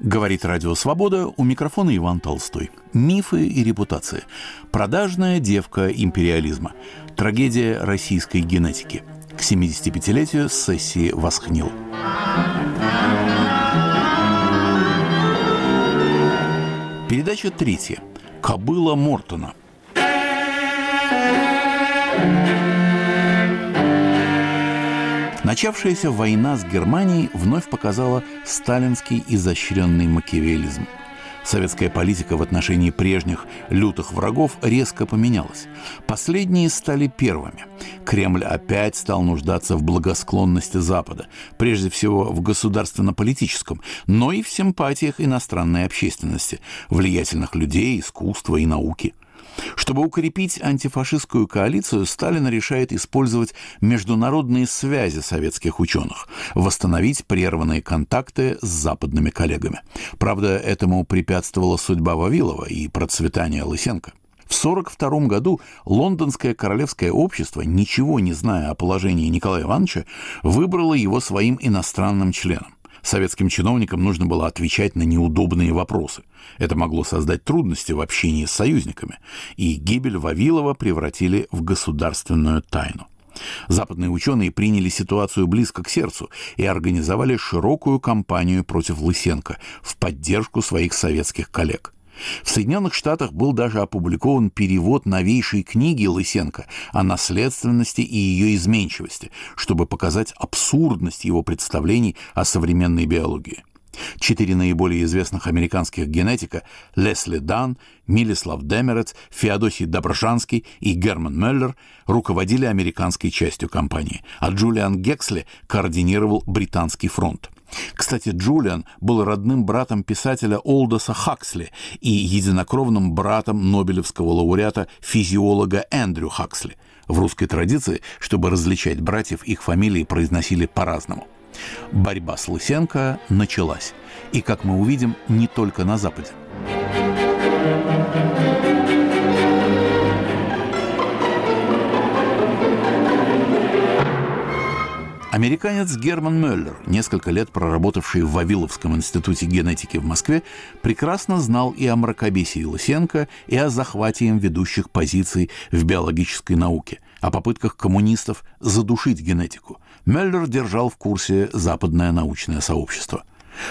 Говорит Радио Свобода, у микрофона Иван Толстой. Мифы и репутация. Продажная девка империализма. Трагедия российской генетики. К 75-летию сессии «Восхнил». Передача третья. Кобыла Мортона. Начавшаяся война с Германией вновь показала сталинский изощренный макиавеллизм. Советская политика в отношении прежних лютых врагов резко поменялась. Последние стали первыми. Кремль опять стал нуждаться в благосклонности Запада, прежде всего в государственно-политическом, но и в симпатиях иностранной общественности, влиятельных людей, искусства и науки – чтобы укрепить антифашистскую коалицию, Сталин решает использовать международные связи советских ученых, восстановить прерванные контакты с западными коллегами. Правда, этому препятствовала судьба Вавилова и процветание Лысенко. В 1942 году Лондонское королевское общество, ничего не зная о положении Николая Ивановича, выбрало его своим иностранным членом. Советским чиновникам нужно было отвечать на неудобные вопросы. Это могло создать трудности в общении с союзниками, и гибель Вавилова превратили в государственную тайну. Западные ученые приняли ситуацию близко к сердцу и организовали широкую кампанию против Лысенко в поддержку своих советских коллег – в Соединенных Штатах был даже опубликован перевод новейшей книги Лысенко о наследственности и ее изменчивости, чтобы показать абсурдность его представлений о современной биологии. Четыре наиболее известных американских генетика – Лесли Дан, Милислав Демерец, Феодосий Добржанский и Герман Меллер – руководили американской частью компании, а Джулиан Гексли координировал британский фронт – кстати, Джулиан был родным братом писателя Олдоса Хаксли и единокровным братом Нобелевского лауреата физиолога Эндрю Хаксли. В русской традиции, чтобы различать братьев, их фамилии произносили по-разному. Борьба с Лысенко началась. И, как мы увидим, не только на Западе. Американец Герман Мюллер, несколько лет проработавший в Вавиловском институте генетики в Москве, прекрасно знал и о мракобесии Лысенко, и о захвате им ведущих позиций в биологической науке, о попытках коммунистов задушить генетику. Мюллер держал в курсе западное научное сообщество.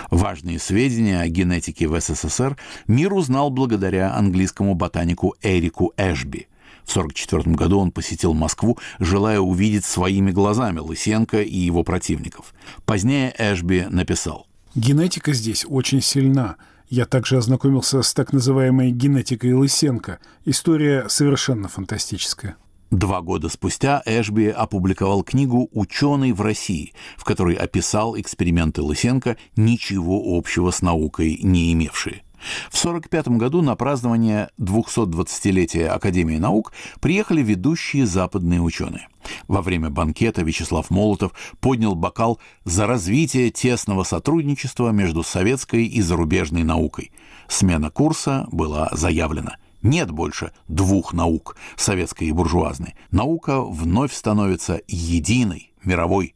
Важные сведения о генетике в СССР мир узнал благодаря английскому ботанику Эрику Эшби – 1944 году он посетил Москву, желая увидеть своими глазами Лысенко и его противников. Позднее Эшби написал. «Генетика здесь очень сильна. Я также ознакомился с так называемой генетикой Лысенко. История совершенно фантастическая». Два года спустя Эшби опубликовал книгу «Ученый в России», в которой описал эксперименты Лысенко, ничего общего с наукой не имевшие. В 1945 году на празднование 220-летия Академии наук приехали ведущие западные ученые. Во время банкета Вячеслав Молотов поднял бокал за развитие тесного сотрудничества между советской и зарубежной наукой. Смена курса была заявлена. Нет больше двух наук, советской и буржуазной. Наука вновь становится единой, мировой.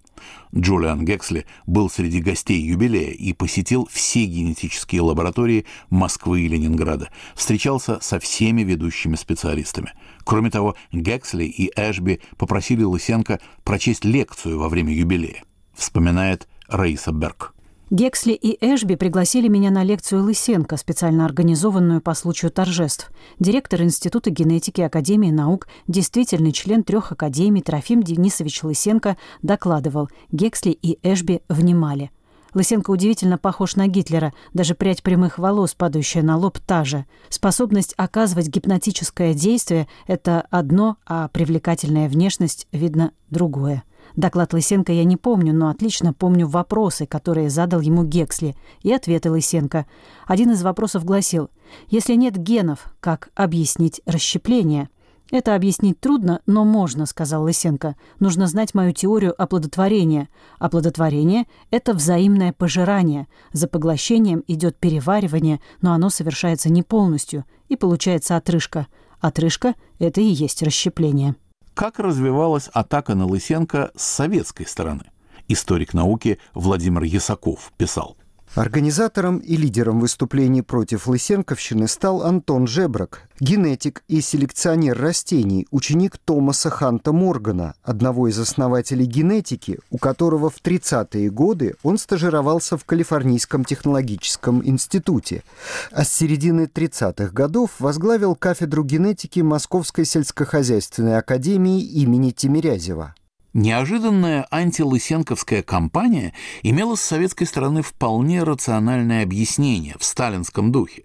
Джулиан Гексли был среди гостей юбилея и посетил все генетические лаборатории Москвы и Ленинграда. Встречался со всеми ведущими специалистами. Кроме того, Гексли и Эшби попросили Лысенко прочесть лекцию во время юбилея. Вспоминает Раиса Берг. Гексли и Эшби пригласили меня на лекцию Лысенко, специально организованную по случаю торжеств. Директор Института генетики Академии наук, действительный член трех академий Трофим Денисович Лысенко докладывал. Гексли и Эшби внимали. Лысенко удивительно похож на Гитлера, даже прядь прямых волос, падающая на лоб, та же. Способность оказывать гипнотическое действие — это одно, а привлекательная внешность, видно, другое. Доклад Лысенко я не помню, но отлично помню вопросы, которые задал ему Гексли, и ответы Лысенко. Один из вопросов гласил, «Если нет генов, как объяснить расщепление?» «Это объяснить трудно, но можно», — сказал Лысенко. «Нужно знать мою теорию оплодотворения. Оплодотворение — это взаимное пожирание. За поглощением идет переваривание, но оно совершается не полностью, и получается отрыжка. Отрыжка — это и есть расщепление» как развивалась атака на Лысенко с советской стороны. Историк науки Владимир Ясаков писал. Организатором и лидером выступлений против Лысенковщины стал Антон Жебрак, генетик и селекционер растений, ученик Томаса Ханта Моргана, одного из основателей генетики, у которого в 30-е годы он стажировался в Калифорнийском технологическом институте, а с середины 30-х годов возглавил кафедру генетики Московской сельскохозяйственной академии имени Тимирязева. Неожиданная антилысенковская кампания имела с советской стороны вполне рациональное объяснение в сталинском духе.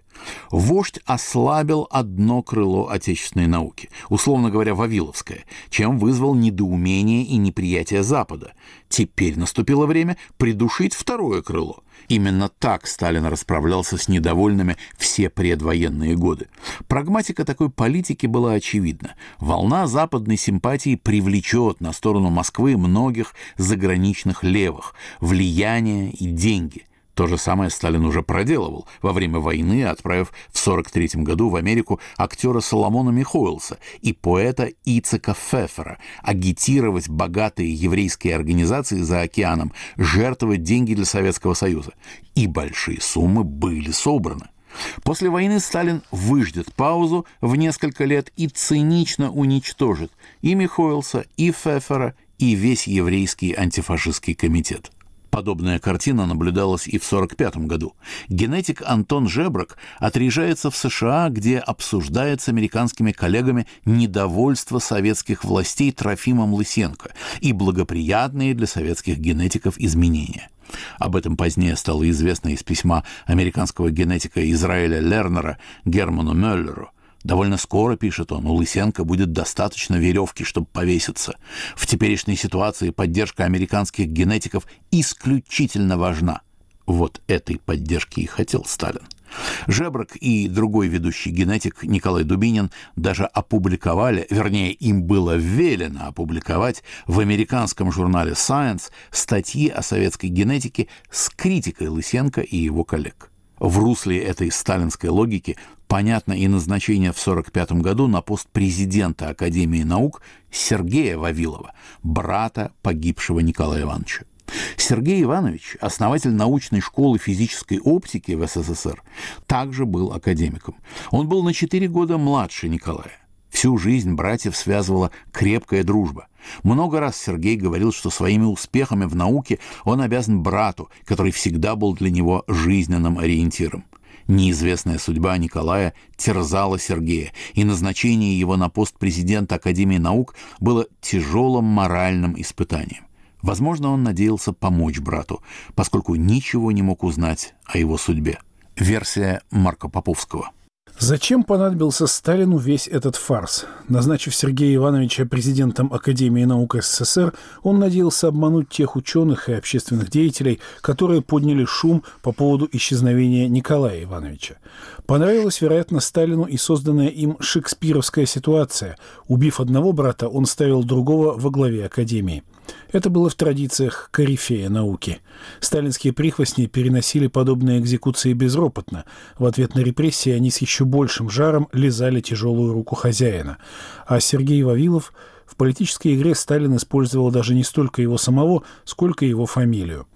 Вождь ослабил одно крыло отечественной науки, условно говоря, Вавиловское, чем вызвал недоумение и неприятие Запада. Теперь наступило время придушить второе крыло. Именно так Сталин расправлялся с недовольными все предвоенные годы. Прагматика такой политики была очевидна. Волна западной симпатии привлечет на сторону Москвы многих заграничных левых, влияние и деньги. То же самое Сталин уже проделывал во время войны, отправив в 1943 году в Америку актера Соломона Михоэлса и поэта Ицека Фефера агитировать богатые еврейские организации за океаном, жертвовать деньги для Советского Союза. И большие суммы были собраны. После войны Сталин выждет паузу в несколько лет и цинично уничтожит и Михоэлса, и Фефера, и весь еврейский антифашистский комитет. Подобная картина наблюдалась и в 1945 году. Генетик Антон Жебрак отряжается в США, где обсуждает с американскими коллегами недовольство советских властей Трофимом Лысенко и благоприятные для советских генетиков изменения. Об этом позднее стало известно из письма американского генетика Израиля Лернера Герману Мюллеру – Довольно скоро, пишет он, у Лысенко будет достаточно веревки, чтобы повеситься. В теперешней ситуации поддержка американских генетиков исключительно важна. Вот этой поддержки и хотел Сталин. Жебрак и другой ведущий генетик Николай Дубинин даже опубликовали, вернее, им было велено опубликовать в американском журнале Science статьи о советской генетике с критикой Лысенко и его коллег. В русле этой сталинской логики понятно и назначение в 1945 году на пост президента Академии наук Сергея Вавилова, брата погибшего Николая Ивановича. Сергей Иванович, основатель научной школы физической оптики в СССР, также был академиком. Он был на 4 года младше Николая. Всю жизнь братьев связывала крепкая дружба. Много раз Сергей говорил, что своими успехами в науке он обязан брату, который всегда был для него жизненным ориентиром. Неизвестная судьба Николая терзала Сергея, и назначение его на пост президента Академии наук было тяжелым моральным испытанием. Возможно, он надеялся помочь брату, поскольку ничего не мог узнать о его судьбе. Версия Марка Поповского – Зачем понадобился Сталину весь этот фарс? Назначив Сергея Ивановича президентом Академии наук СССР, он надеялся обмануть тех ученых и общественных деятелей, которые подняли шум по поводу исчезновения Николая Ивановича. Понравилась, вероятно, Сталину и созданная им шекспировская ситуация. Убив одного брата, он ставил другого во главе Академии. Это было в традициях корифея науки. Сталинские прихвостни переносили подобные экзекуции безропотно. В ответ на репрессии они с еще большим жаром лизали тяжелую руку хозяина. А Сергей Вавилов в политической игре Сталин использовал даже не столько его самого, сколько его фамилию.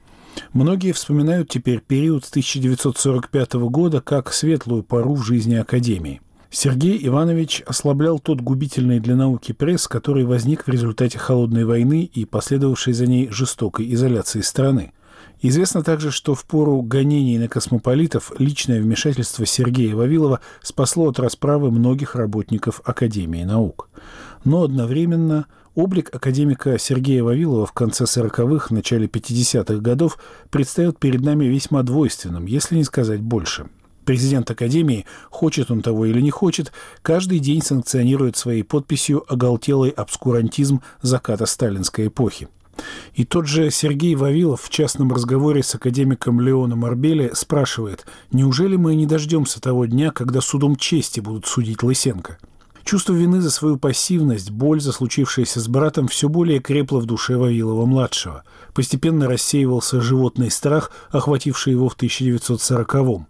Многие вспоминают теперь период с 1945 года как светлую пору в жизни Академии. Сергей Иванович ослаблял тот губительный для науки пресс, который возник в результате Холодной войны и последовавшей за ней жестокой изоляции страны. Известно также, что в пору гонений на космополитов личное вмешательство Сергея Вавилова спасло от расправы многих работников Академии наук. Но одновременно облик академика Сергея Вавилова в конце 40-х, начале 50-х годов предстает перед нами весьма двойственным, если не сказать больше – Президент Академии, хочет он того или не хочет, каждый день санкционирует своей подписью оголтелый обскурантизм заката сталинской эпохи. И тот же Сергей Вавилов в частном разговоре с академиком Леоном Арбели спрашивает, неужели мы не дождемся того дня, когда судом чести будут судить Лысенко? Чувство вины за свою пассивность, боль за случившееся с братом все более крепло в душе Вавилова-младшего. Постепенно рассеивался животный страх, охвативший его в 1940-м.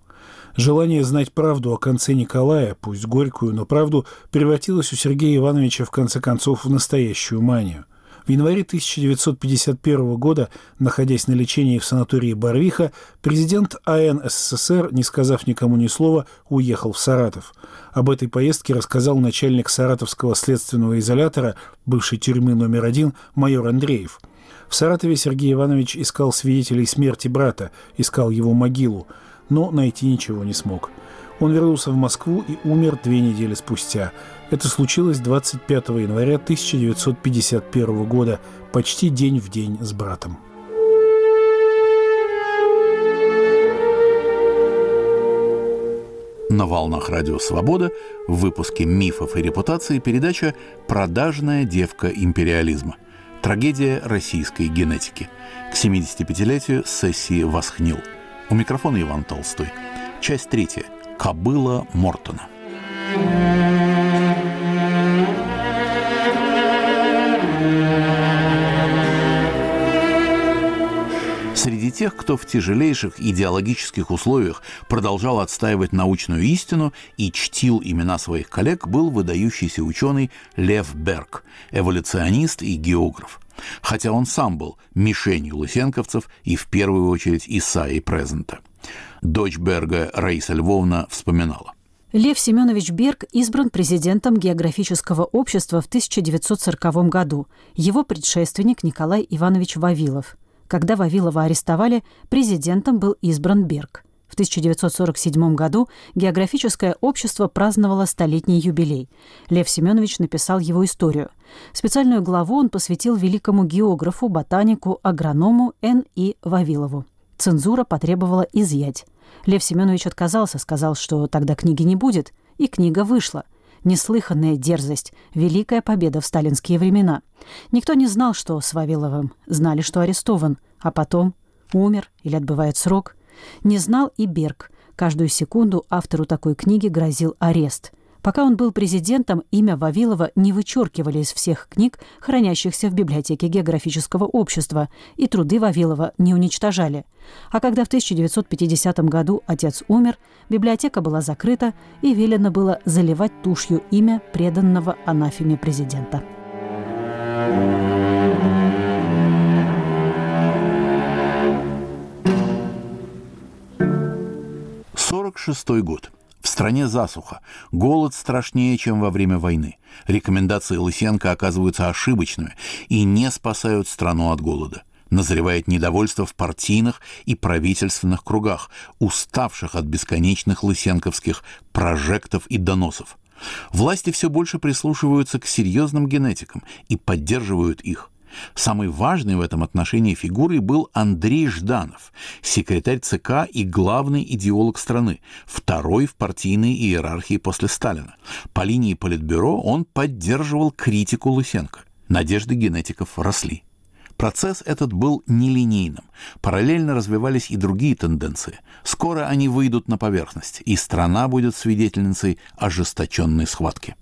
Желание знать правду о конце Николая, пусть горькую, но правду, превратилось у Сергея Ивановича в конце концов в настоящую манию. В январе 1951 года, находясь на лечении в санатории Барвиха, президент АН СССР, не сказав никому ни слова, уехал в Саратов. Об этой поездке рассказал начальник саратовского следственного изолятора, бывшей тюрьмы номер один, майор Андреев. В Саратове Сергей Иванович искал свидетелей смерти брата, искал его могилу, но найти ничего не смог. Он вернулся в Москву и умер две недели спустя – это случилось 25 января 1951 года, почти день в день с братом. На волнах Радио Свобода в выпуске «Мифов и репутации» передача «Продажная девка империализма. Трагедия российской генетики» к 75-летию сессии «Восхнил». У микрофона Иван Толстой. Часть третья. Кобыла Мортона. Среди тех, кто в тяжелейших идеологических условиях продолжал отстаивать научную истину и чтил имена своих коллег, был выдающийся ученый Лев Берг, эволюционист и географ. Хотя он сам был мишенью лысенковцев и в первую очередь Исаи Презента. Дочь Берга Раиса Львовна вспоминала. Лев Семенович Берг избран президентом географического общества в 1940 году. Его предшественник Николай Иванович Вавилов. Когда Вавилова арестовали, президентом был избран Берг. В 1947 году географическое общество праздновало столетний юбилей. Лев Семенович написал его историю. Специальную главу он посвятил великому географу, ботанику, агроному Н.И. Вавилову. Цензура потребовала изъять. Лев Семенович отказался, сказал, что тогда книги не будет, и книга вышла неслыханная дерзость, великая победа в сталинские времена. Никто не знал, что с Вавиловым, знали, что арестован, а потом умер или отбывает срок. Не знал и Берг. Каждую секунду автору такой книги грозил арест. Пока он был президентом, имя Вавилова не вычеркивали из всех книг, хранящихся в библиотеке географического общества, и труды Вавилова не уничтожали. А когда в 1950 году отец умер, библиотека была закрыта и велено было заливать тушью имя преданного анафеме президента. thank you 1946 год. В стране засуха. Голод страшнее, чем во время войны. Рекомендации Лысенко оказываются ошибочными и не спасают страну от голода. Назревает недовольство в партийных и правительственных кругах, уставших от бесконечных лысенковских прожектов и доносов. Власти все больше прислушиваются к серьезным генетикам и поддерживают их. Самой важной в этом отношении фигурой был Андрей Жданов, секретарь ЦК и главный идеолог страны, второй в партийной иерархии после Сталина. По линии Политбюро он поддерживал критику Лысенко. Надежды генетиков росли. Процесс этот был нелинейным. Параллельно развивались и другие тенденции. Скоро они выйдут на поверхность, и страна будет свидетельницей ожесточенной схватки.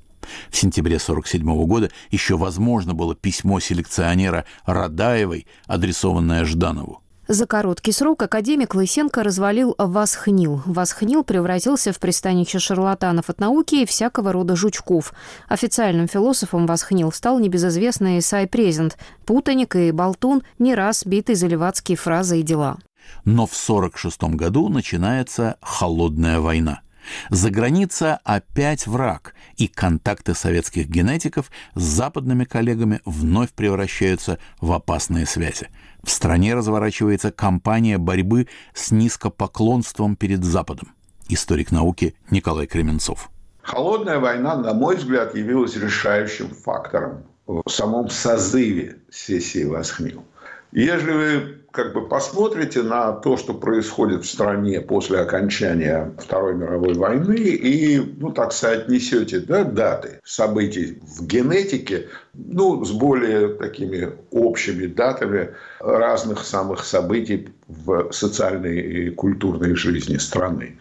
В сентябре 1947 года еще возможно было письмо селекционера Радаевой, адресованное Жданову. За короткий срок академик Лысенко развалил Восхнил. Восхнил превратился в пристанище шарлатанов от науки и всякого рода жучков. Официальным философом Восхнил стал небезызвестный Исай Презент, путаник и болтун, не раз битый за левацкие фразы и дела. Но в 1946 году начинается «холодная война». За граница опять враг, и контакты советских генетиков с западными коллегами вновь превращаются в опасные связи. В стране разворачивается кампания борьбы с низкопоклонством перед Западом. Историк науки Николай Кременцов. Холодная война, на мой взгляд, явилась решающим фактором в самом созыве сессии Восхнил. Если вы как бы посмотрите на то, что происходит в стране после окончания Второй мировой войны и, ну, так соотнесете да, даты событий в генетике, ну, с более такими общими датами разных самых событий в социальной и культурной жизни страны,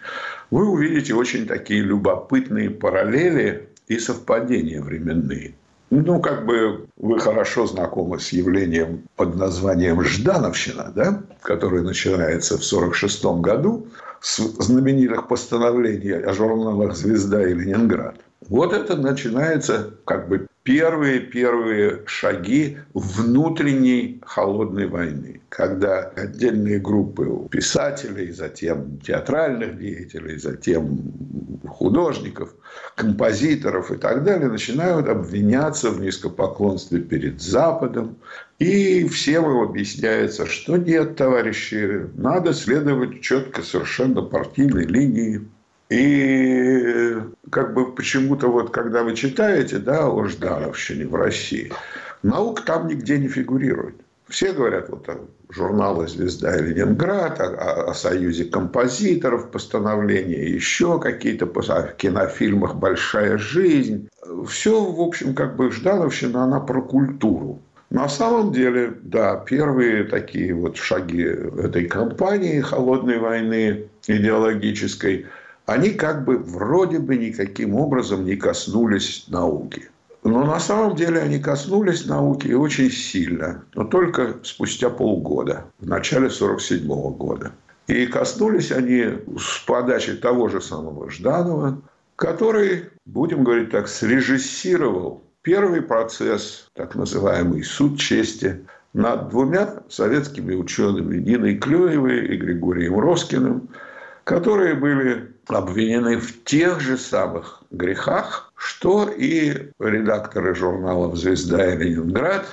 вы увидите очень такие любопытные параллели и совпадения временные. Ну, как бы вы хорошо знакомы с явлением под названием «Ждановщина», да? которое начинается в 1946 году с знаменитых постановлений о журналах «Звезда» и «Ленинград». Вот это начинается как бы первые-первые шаги внутренней холодной войны, когда отдельные группы писателей, затем театральных деятелей, затем художников, композиторов и так далее начинают обвиняться в низкопоклонстве перед Западом, и всем им объясняется, что нет, товарищи, надо следовать четко совершенно партийной линии, и как бы почему-то вот, когда вы читаете, да, о Ждановщине в России, наука там нигде не фигурирует. Все говорят вот о журналы «Звезда» и «Ленинград», о, о союзе композиторов, постановления, еще какие-то о кинофильмах «Большая жизнь». Все, в общем, как бы Ждановщина, она про культуру. На самом деле, да, первые такие вот шаги этой кампании холодной войны идеологической – они как бы вроде бы никаким образом не коснулись науки. Но на самом деле они коснулись науки очень сильно, но только спустя полгода, в начале 1947 года. И коснулись они с подачи того же самого Жданова, который, будем говорить так, срежиссировал первый процесс, так называемый суд чести, над двумя советскими учеными Ниной Клюевой и Григорием Роскиным, которые были обвинены в тех же самых грехах, что и редакторы журналов «Звезда» и «Ленинград»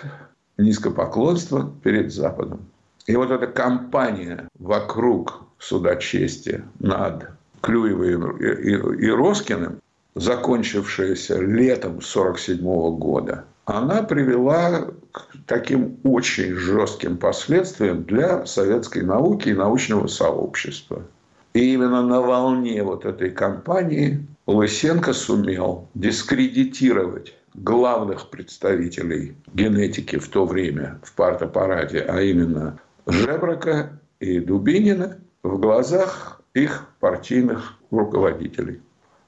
низкопоклонство перед Западом. И вот эта кампания вокруг суда чести над Клюевым и, Роскиным, закончившаяся летом 1947 года, она привела к таким очень жестким последствиям для советской науки и научного сообщества – и именно на волне вот этой кампании Лысенко сумел дискредитировать главных представителей генетики в то время в партаппарате, а именно Жебрака и Дубинина в глазах их партийных руководителей.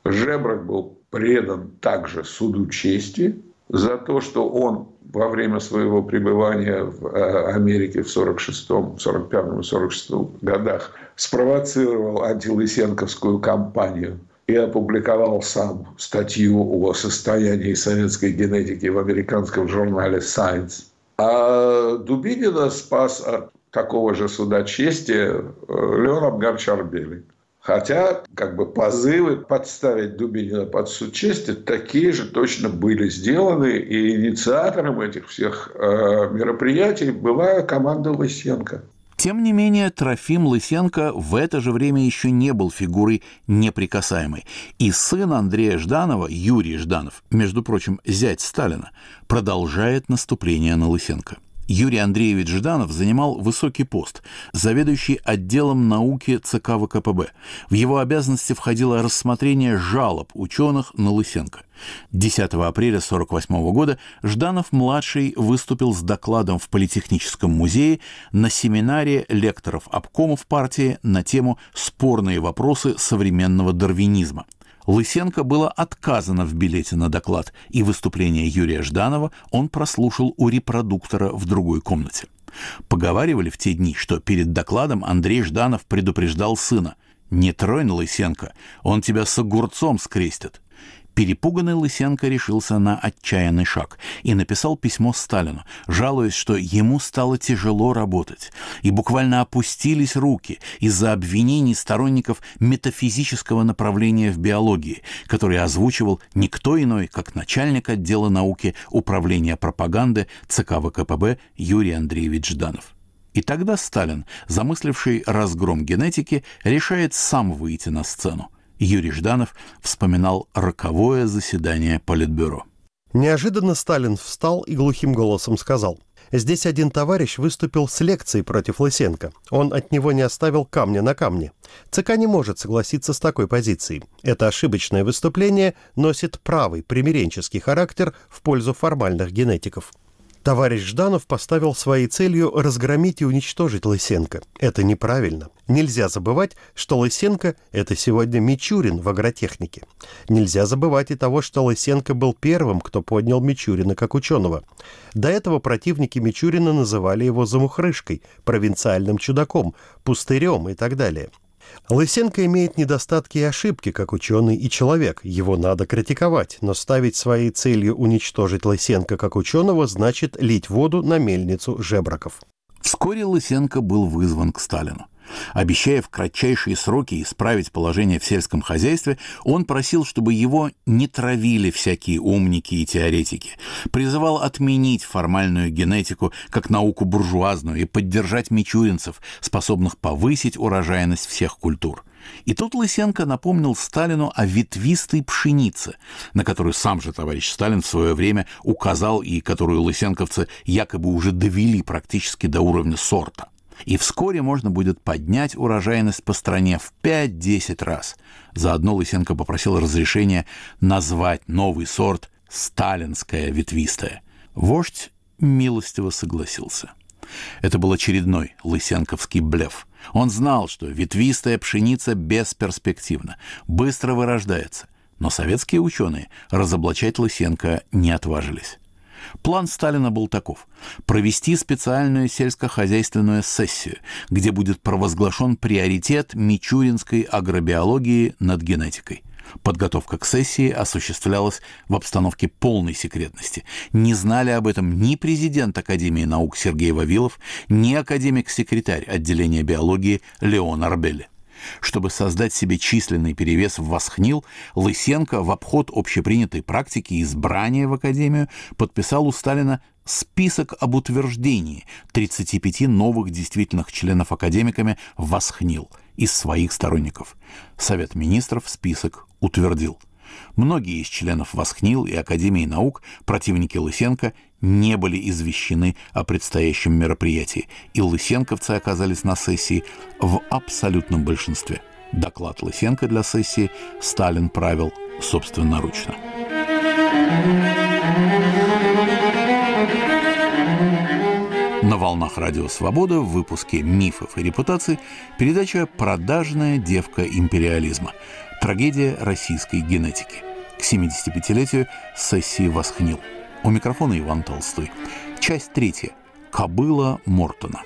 Жебрак был предан также суду чести за то, что он во время своего пребывания в э, Америке в 46-м, 45-м и 46-м годах спровоцировал антилысенковскую кампанию и опубликовал сам статью о состоянии советской генетики в американском журнале Science. А Дубинина спас от такого же суда чести э, Леон Абгар Чарбели. Хотя, как бы, позывы подставить Дубинина под суд чести такие же точно были сделаны. И инициатором этих всех э, мероприятий была команда Лысенко. Тем не менее, Трофим Лысенко в это же время еще не был фигурой неприкасаемой. И сын Андрея Жданова, Юрий Жданов, между прочим, зять Сталина, продолжает наступление на Лысенко – Юрий Андреевич Жданов занимал высокий пост, заведующий отделом науки ЦК ВКПБ. В его обязанности входило рассмотрение жалоб ученых на Лысенко. 10 апреля 1948 года Жданов-младший выступил с докладом в Политехническом музее на семинаре лекторов обкомов партии на тему «Спорные вопросы современного дарвинизма». Лысенко было отказано в билете на доклад, и выступление Юрия Жданова он прослушал у репродуктора в другой комнате. Поговаривали в те дни, что перед докладом Андрей Жданов предупреждал сына «Не тронь Лысенко, он тебя с огурцом скрестит». Перепуганный Лысенко решился на отчаянный шаг и написал письмо Сталину, жалуясь, что ему стало тяжело работать, и буквально опустились руки из-за обвинений сторонников метафизического направления в биологии, который озвучивал никто иной, как начальник отдела науки Управления пропаганды ЦК ВКПБ Юрий Андреевич Жданов. И тогда Сталин, замысливший разгром генетики, решает сам выйти на сцену – Юрий Жданов вспоминал роковое заседание Политбюро. Неожиданно Сталин встал и глухим голосом сказал «Здесь один товарищ выступил с лекцией против Лысенко. Он от него не оставил камня на камне. ЦК не может согласиться с такой позицией. Это ошибочное выступление носит правый, примиренческий характер в пользу формальных генетиков. Товарищ Жданов поставил своей целью разгромить и уничтожить Лысенко. Это неправильно. Нельзя забывать, что Лысенко – это сегодня Мичурин в агротехнике. Нельзя забывать и того, что Лысенко был первым, кто поднял Мичурина как ученого. До этого противники Мичурина называли его замухрышкой, провинциальным чудаком, пустырем и так далее – Лысенко имеет недостатки и ошибки, как ученый и человек. Его надо критиковать, но ставить своей целью уничтожить Лысенко как ученого значит лить воду на мельницу жебраков. Вскоре Лысенко был вызван к Сталину. Обещая в кратчайшие сроки исправить положение в сельском хозяйстве, он просил, чтобы его не травили всякие умники и теоретики, призывал отменить формальную генетику как науку буржуазную и поддержать мичуринцев, способных повысить урожайность всех культур. И тут Лысенко напомнил Сталину о ветвистой пшенице, на которую сам же товарищ Сталин в свое время указал и которую лысенковцы якобы уже довели практически до уровня сорта – и вскоре можно будет поднять урожайность по стране в 5-10 раз. Заодно Лысенко попросил разрешения назвать новый сорт «сталинская ветвистая». Вождь милостиво согласился. Это был очередной лысенковский блеф. Он знал, что ветвистая пшеница бесперспективна, быстро вырождается, но советские ученые разоблачать Лысенко не отважились. План Сталина был таков – провести специальную сельскохозяйственную сессию, где будет провозглашен приоритет мичуринской агробиологии над генетикой. Подготовка к сессии осуществлялась в обстановке полной секретности. Не знали об этом ни президент Академии наук Сергей Вавилов, ни академик-секретарь отделения биологии Леон Арбели. Чтобы создать себе численный перевес в Восхнил, Лысенко в обход общепринятой практики избрания в Академию подписал у Сталина список об утверждении 35 новых действительных членов академиками Восхнил из своих сторонников. Совет министров список утвердил – Многие из членов Восхнил и Академии наук, противники Лысенко, не были извещены о предстоящем мероприятии, и лысенковцы оказались на сессии в абсолютном большинстве. Доклад Лысенко для сессии Сталин правил собственноручно. На волнах Радио Свобода в выпуске «Мифов и репутаций» передача «Продажная девка империализма». Трагедия российской генетики. К 75-летию сессии «Восхнил». У микрофона Иван Толстой. Часть третья. Кобыла Мортона.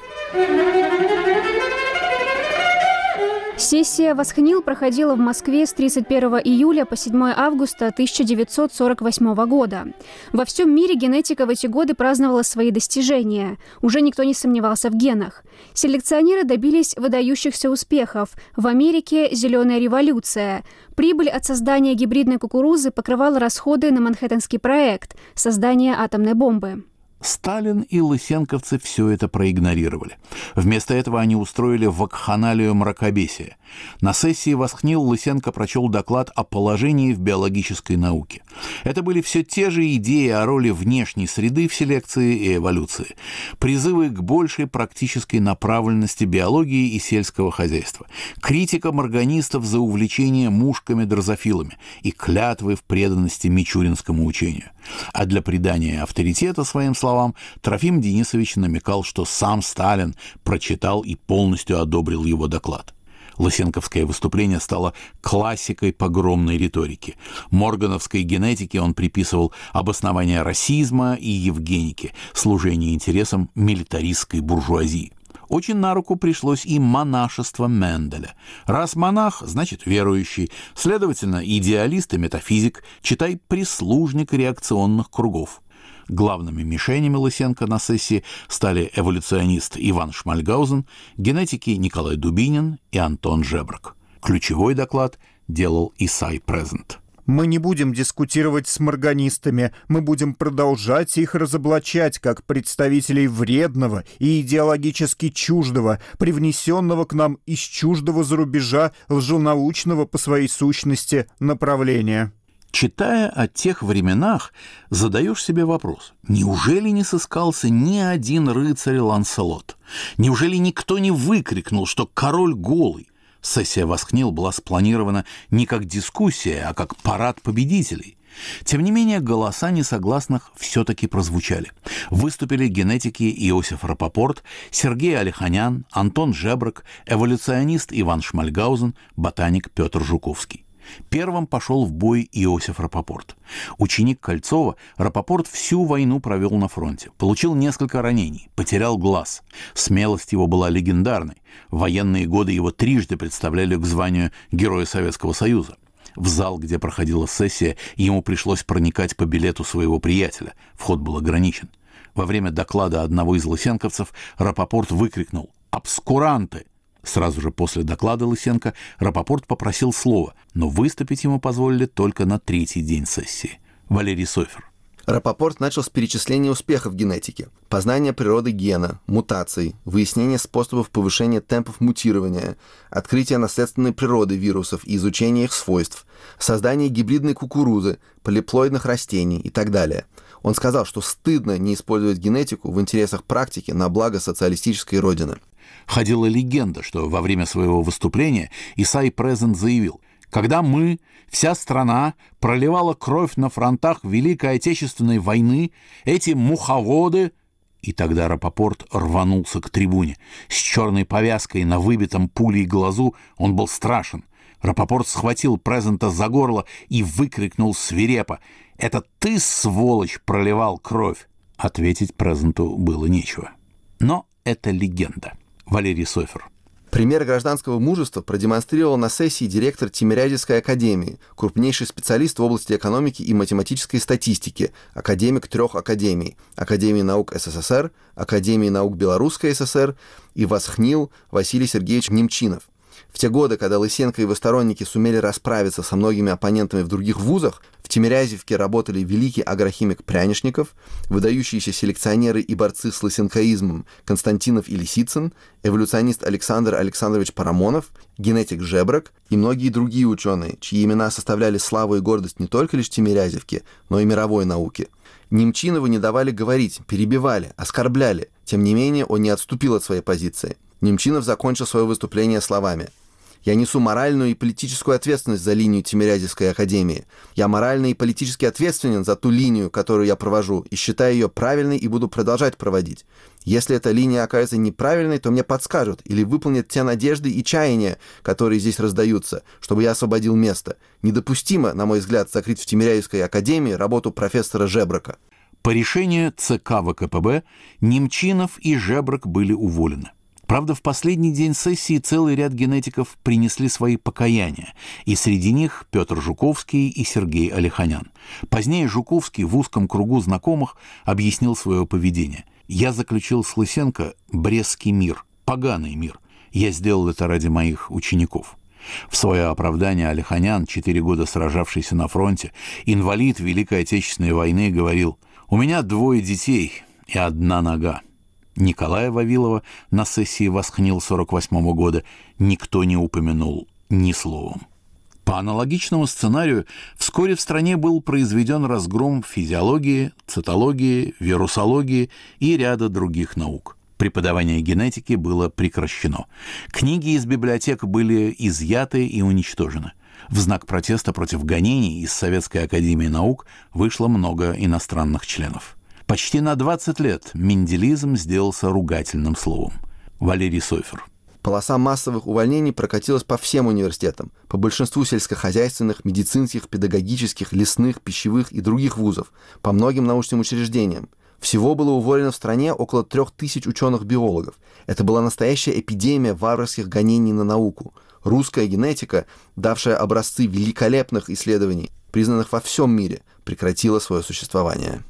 Сессия «Восхнил» проходила в Москве с 31 июля по 7 августа 1948 года. Во всем мире генетика в эти годы праздновала свои достижения. Уже никто не сомневался в генах. Селекционеры добились выдающихся успехов. В Америке – зеленая революция. Прибыль от создания гибридной кукурузы покрывала расходы на Манхэттенский проект – создание атомной бомбы. Сталин и лысенковцы все это проигнорировали. Вместо этого они устроили вакханалию мракобесия. На сессии Восхнил Лысенко прочел доклад о положении в биологической науке. Это были все те же идеи о роли внешней среды в селекции и эволюции, призывы к большей практической направленности биологии и сельского хозяйства, критика морганистов за увлечение мушками-дрозофилами и клятвы в преданности мичуринскому учению. А для придания авторитета своим словам Трофим Денисович намекал, что сам Сталин прочитал и полностью одобрил его доклад. Лысенковское выступление стало классикой погромной риторики. Моргановской генетике он приписывал обоснование расизма и евгеники, служение интересам милитаристской буржуазии. Очень на руку пришлось и монашество Менделя. Раз монах, значит верующий, следовательно, идеалист и метафизик, читай прислужник реакционных кругов. Главными мишенями Лысенко на сессии стали эволюционист Иван Шмальгаузен, генетики Николай Дубинин и Антон Жебрак. Ключевой доклад делал Исай Презент. Мы не будем дискутировать с морганистами, мы будем продолжать их разоблачать как представителей вредного и идеологически чуждого, привнесенного к нам из чуждого зарубежа лженаучного по своей сущности направления. Читая о тех временах, задаешь себе вопрос, неужели не сыскался ни один рыцарь Ланселот? Неужели никто не выкрикнул, что король голый? Сессия Восхнил была спланирована не как дискуссия, а как парад победителей. Тем не менее, голоса несогласных все-таки прозвучали. Выступили генетики Иосиф Рапопорт, Сергей Алиханян, Антон Жебрак, эволюционист Иван Шмальгаузен, ботаник Петр Жуковский. Первым пошел в бой Иосиф Рапопорт. Ученик Кольцова, Рапопорт всю войну провел на фронте. Получил несколько ранений, потерял глаз. Смелость его была легендарной. В военные годы его трижды представляли к званию Героя Советского Союза. В зал, где проходила сессия, ему пришлось проникать по билету своего приятеля. Вход был ограничен. Во время доклада одного из лысенковцев Рапопорт выкрикнул «Обскуранты!». Сразу же после доклада Лысенко Рапопорт попросил слова, но выступить ему позволили только на третий день сессии. Валерий Софер. Рапопорт начал с перечисления успехов генетики, познания природы гена, мутаций, выяснения способов повышения темпов мутирования, открытия наследственной природы вирусов и изучения их свойств, создания гибридной кукурузы, полиплоидных растений и так далее. Он сказал, что стыдно не использовать генетику в интересах практики на благо социалистической родины. Ходила легенда, что во время своего выступления Исай Презент заявил – когда мы, вся страна, проливала кровь на фронтах Великой Отечественной войны, эти муховоды... И тогда Рапопорт рванулся к трибуне. С черной повязкой на выбитом пулей глазу он был страшен. Рапопорт схватил Презента за горло и выкрикнул свирепо. «Это ты, сволочь, проливал кровь!» Ответить Презенту было нечего. Но это легенда. Валерий Софер. Пример гражданского мужества продемонстрировал на сессии директор Тимирязевской академии, крупнейший специалист в области экономики и математической статистики, академик трех академий – Академии наук СССР, Академии наук Белорусской ССР и Восхнил Василий Сергеевич Немчинов. В те годы, когда Лысенко и его сторонники сумели расправиться со многими оппонентами в других вузах, в Тимирязевке работали великий агрохимик Прянишников, выдающиеся селекционеры и борцы с лысенкоизмом Константинов и Лисицын, эволюционист Александр Александрович Парамонов, генетик Жебрак и многие другие ученые, чьи имена составляли славу и гордость не только лишь Тимирязевки, но и мировой науки. Немчинову не давали говорить, перебивали, оскорбляли. Тем не менее, он не отступил от своей позиции. Немчинов закончил свое выступление словами – я несу моральную и политическую ответственность за линию Тимирязевской академии. Я морально и политически ответственен за ту линию, которую я провожу, и считаю ее правильной и буду продолжать проводить. Если эта линия окажется неправильной, то мне подскажут или выполнят те надежды и чаяния, которые здесь раздаются, чтобы я освободил место. Недопустимо, на мой взгляд, закрыть в Тимирязевской академии работу профессора Жебрака. По решению ЦК ВКПБ Немчинов и Жебрак были уволены. Правда, в последний день сессии целый ряд генетиков принесли свои покаяния, и среди них Петр Жуковский и Сергей Алиханян. Позднее Жуковский в узком кругу знакомых объяснил свое поведение. «Я заключил с Лысенко Брестский мир, поганый мир. Я сделал это ради моих учеников». В свое оправдание Алиханян, четыре года сражавшийся на фронте, инвалид Великой Отечественной войны, говорил «У меня двое детей и одна нога». Николая Вавилова на сессии восхнил 48 года никто не упомянул ни словом. По аналогичному сценарию вскоре в стране был произведен разгром физиологии, цитологии, вирусологии и ряда других наук. Преподавание генетики было прекращено. Книги из библиотек были изъяты и уничтожены. В знак протеста против гонений из Советской академии наук вышло много иностранных членов. Почти на 20 лет менделизм сделался ругательным словом. Валерий Софер. Полоса массовых увольнений прокатилась по всем университетам, по большинству сельскохозяйственных, медицинских, педагогических, лесных, пищевых и других вузов, по многим научным учреждениям. Всего было уволено в стране около трех тысяч ученых-биологов. Это была настоящая эпидемия варварских гонений на науку. Русская генетика, давшая образцы великолепных исследований, признанных во всем мире, прекратила свое существование.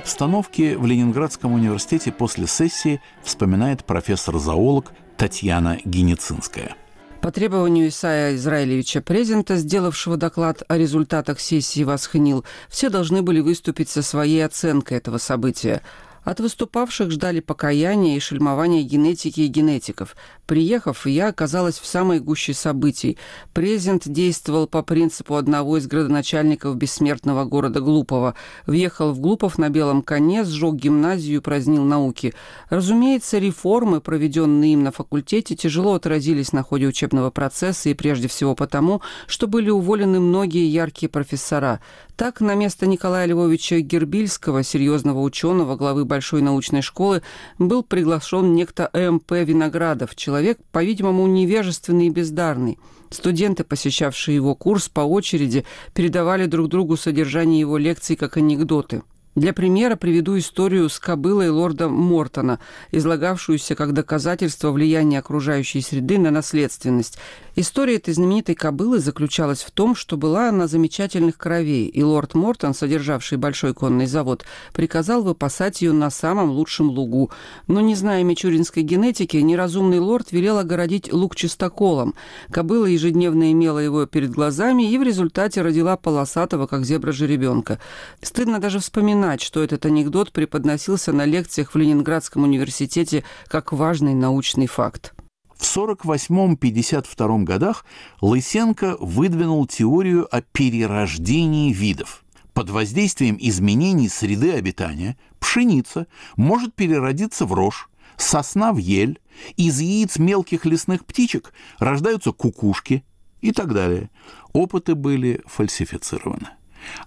Обстановке в Ленинградском университете после сессии вспоминает профессор-зоолог Татьяна Геницинская. По требованию Исаия Израилевича Презента, сделавшего доклад о результатах сессии «Восхнил», все должны были выступить со своей оценкой этого события. От выступавших ждали покаяния и шельмования генетики и генетиков. Приехав, я оказалась в самой гуще событий. Презент действовал по принципу одного из градоначальников бессмертного города Глупого. Въехал в Глупов на белом коне, сжег гимназию и упразднил науки. Разумеется, реформы, проведенные им на факультете, тяжело отразились на ходе учебного процесса и прежде всего потому, что были уволены многие яркие профессора. Так, на место Николая Львовича Гербильского, серьезного ученого, главы Большой научной школы, был приглашен некто М.П. Виноградов, человек, по-видимому, невежественный и бездарный. Студенты, посещавшие его курс, по очереди передавали друг другу содержание его лекций как анекдоты – для примера приведу историю с кобылой лорда Мортона, излагавшуюся как доказательство влияния окружающей среды на наследственность. История этой знаменитой кобылы заключалась в том, что была она замечательных кровей, и лорд Мортон, содержавший большой конный завод, приказал выпасать ее на самом лучшем лугу. Но, не зная мичуринской генетики, неразумный лорд велел огородить луг чистоколом. Кобыла ежедневно имела его перед глазами и в результате родила полосатого, как зебра жеребенка. Стыдно даже вспоминать, что этот анекдот преподносился на лекциях в Ленинградском университете как важный научный факт. В 48-52 годах Лысенко выдвинул теорию о перерождении видов. Под воздействием изменений среды обитания пшеница может переродиться в рожь, сосна в ель, из яиц мелких лесных птичек рождаются кукушки и так далее. Опыты были фальсифицированы.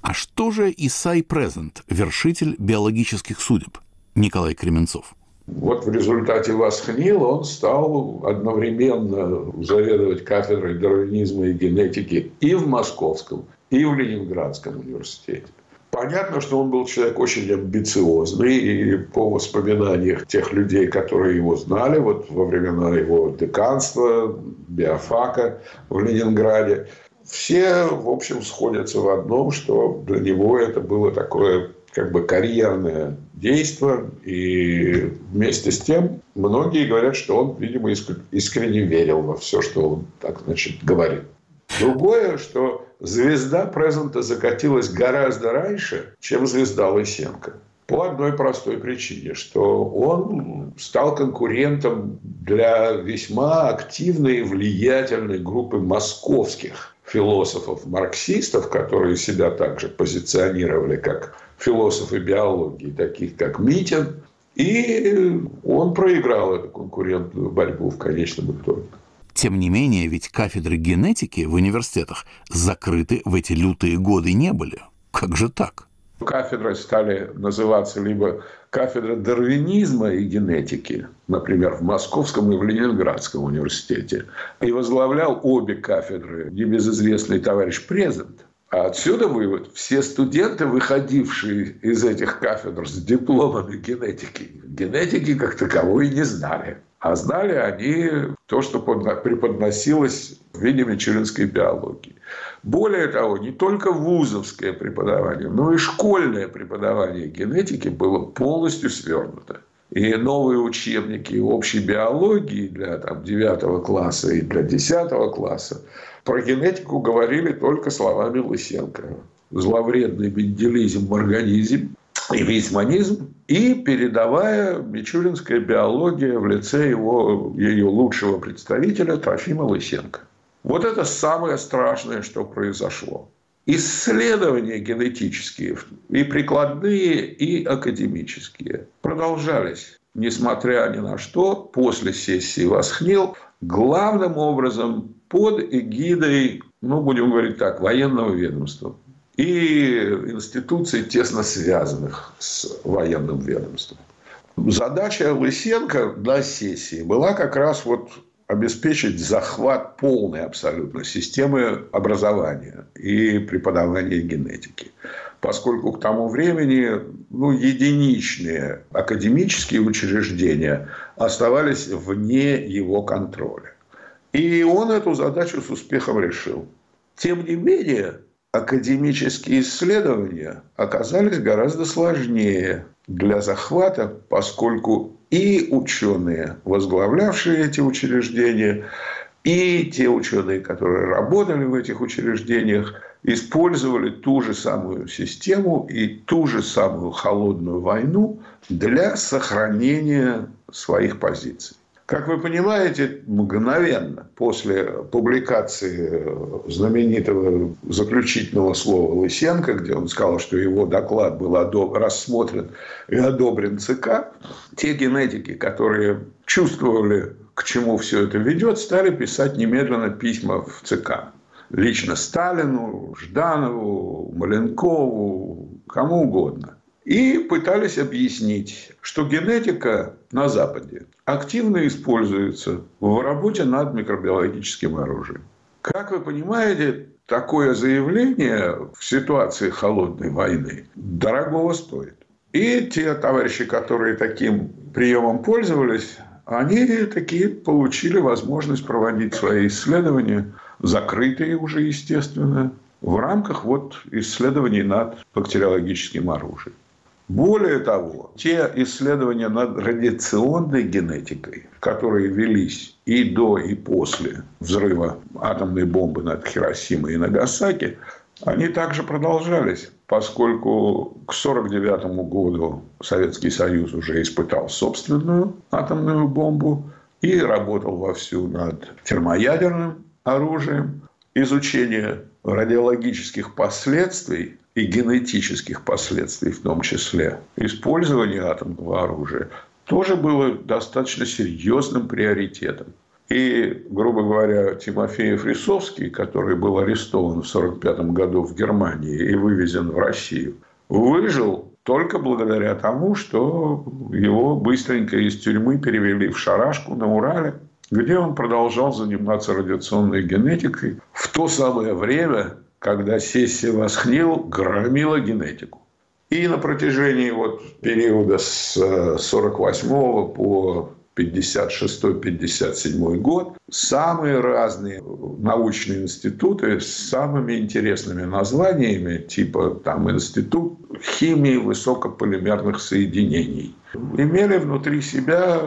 А что же Исай Презент, вершитель биологических судеб, Николай Кременцов? Вот в результате Васхнила он стал одновременно заведовать кафедрой дарвинизма и генетики и в Московском, и в Ленинградском университете. Понятно, что он был человек очень амбициозный, и по воспоминаниям тех людей, которые его знали, вот во времена его деканства, биофака в Ленинграде, все, в общем, сходятся в одном, что для него это было такое как бы карьерное действие. И вместе с тем многие говорят, что он, видимо, искренне верил во все, что он так, значит, говорит. Другое, что звезда Презента закатилась гораздо раньше, чем звезда Лысенко. По одной простой причине, что он стал конкурентом для весьма активной и влиятельной группы московских философов-марксистов, которые себя также позиционировали как философы биологии, таких как Митин, и он проиграл эту конкурентную борьбу в конечном итоге. Тем не менее, ведь кафедры генетики в университетах закрыты в эти лютые годы не были. Как же так? Кафедры стали называться либо кафедра дарвинизма и генетики, например, в Московском и в Ленинградском университете. И возглавлял обе кафедры небезызвестный товарищ Презент. А отсюда вывод. Все студенты, выходившие из этих кафедр с дипломами генетики, генетики как таковой не знали. А знали они то, что преподносилось в виде мичуринской биологии. Более того, не только вузовское преподавание, но и школьное преподавание генетики было полностью свернуто. И новые учебники общей биологии для там, 9 класса и для 10 класса про генетику говорили только словами Лысенко. Зловредный менделизм, организм и вейсманизм, и передавая мичуринская биология в лице его, ее лучшего представителя Трофима Лысенко. Вот это самое страшное, что произошло. Исследования генетические, и прикладные, и академические, продолжались, несмотря ни на что, после сессии Восхнил, главным образом под эгидой, ну, будем говорить так, военного ведомства и институций, тесно связанных с военным ведомством. Задача Лысенко на сессии была как раз вот обеспечить захват полной абсолютно системы образования и преподавания генетики. Поскольку к тому времени ну, единичные академические учреждения оставались вне его контроля. И он эту задачу с успехом решил. Тем не менее, академические исследования оказались гораздо сложнее для захвата, поскольку и ученые, возглавлявшие эти учреждения, и те ученые, которые работали в этих учреждениях, использовали ту же самую систему и ту же самую холодную войну для сохранения своих позиций. Как вы понимаете, мгновенно после публикации знаменитого заключительного слова Лысенко, где он сказал, что его доклад был рассмотрен и одобрен ЦК, те генетики, которые чувствовали, к чему все это ведет, стали писать немедленно письма в ЦК. Лично Сталину, Жданову, Маленкову, кому угодно – и пытались объяснить, что генетика на Западе активно используется в работе над микробиологическим оружием. Как вы понимаете, такое заявление в ситуации холодной войны дорогого стоит. И те товарищи, которые таким приемом пользовались, они такие получили возможность проводить свои исследования, закрытые уже, естественно, в рамках вот исследований над бактериологическим оружием. Более того, те исследования над радиационной генетикой, которые велись и до, и после взрыва атомной бомбы над Хиросимой и Нагасаки, они также продолжались, поскольку к 1949 году Советский Союз уже испытал собственную атомную бомбу и работал вовсю над термоядерным оружием. Изучение радиологических последствий и генетических последствий в том числе использования атомного оружия тоже было достаточно серьезным приоритетом. И, грубо говоря, Тимофеев Рисовский, который был арестован в 1945 году в Германии и вывезен в Россию, выжил только благодаря тому, что его быстренько из тюрьмы перевели в Шарашку на Урале, где он продолжал заниматься радиационной генетикой в то самое время, когда сессия Восхнил громила генетику. И на протяжении вот периода с 48 по 56-57 год самые разные научные институты с самыми интересными названиями, типа там Институт химии высокополимерных соединений, имели внутри себя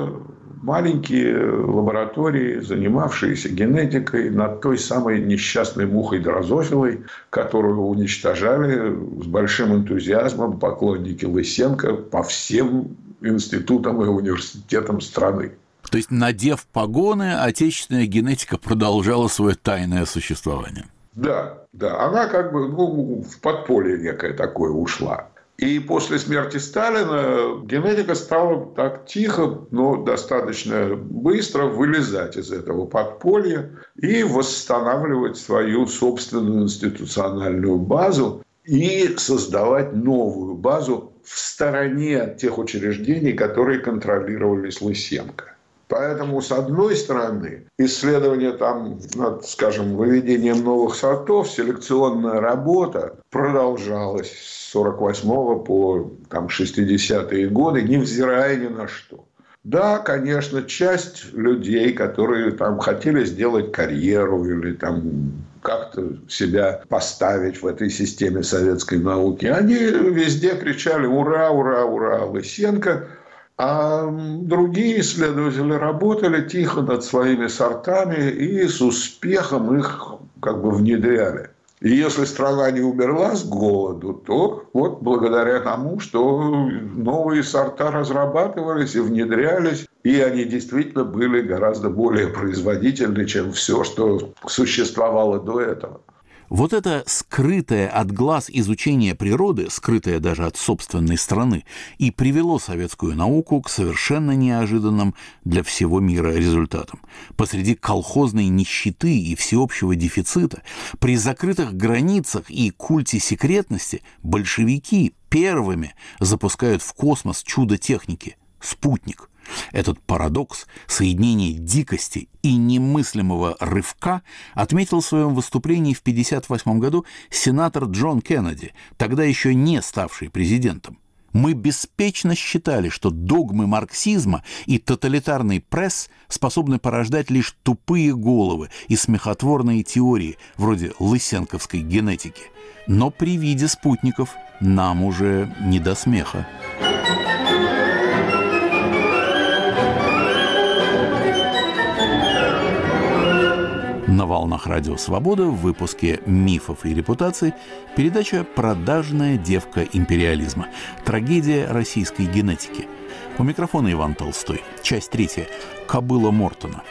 маленькие лаборатории, занимавшиеся генетикой над той самой несчастной мухой дрозофилой, которую уничтожали с большим энтузиазмом поклонники Лысенко по всем институтам и университетам страны. То есть, надев погоны, отечественная генетика продолжала свое тайное существование. Да, да. Она как бы ну, в подполье некое такое ушла. И после смерти Сталина генетика стала так тихо, но достаточно быстро вылезать из этого подполья и восстанавливать свою собственную институциональную базу и создавать новую базу в стороне от тех учреждений, которые контролировались Лысенко. Поэтому, с одной стороны, исследование там над, скажем, выведением новых сортов, селекционная работа продолжалась с 48 по там, 60-е годы, невзирая ни на что. Да, конечно, часть людей, которые там хотели сделать карьеру или там как-то себя поставить в этой системе советской науки, они везде кричали «Ура, ура, ура, Лысенко!» А другие исследователи работали тихо над своими сортами и с успехом их как бы внедряли. И если страна не умерла с голоду, то вот благодаря тому, что новые сорта разрабатывались и внедрялись, и они действительно были гораздо более производительны, чем все, что существовало до этого. Вот это скрытое от глаз изучение природы, скрытое даже от собственной страны, и привело советскую науку к совершенно неожиданным для всего мира результатам. Посреди колхозной нищеты и всеобщего дефицита, при закрытых границах и культе секретности, большевики первыми запускают в космос чудо техники – спутник – этот парадокс, соединение дикости и немыслимого рывка отметил в своем выступлении в 1958 году сенатор Джон Кеннеди, тогда еще не ставший президентом. Мы беспечно считали, что догмы марксизма и тоталитарный пресс способны порождать лишь тупые головы и смехотворные теории, вроде лысенковской генетики. Но при виде спутников нам уже не до смеха. На волнах Радио Свобода в выпуске «Мифов и репутаций» передача «Продажная девка империализма. Трагедия российской генетики». У микрофона Иван Толстой. Часть третья. Кобыла Мортона.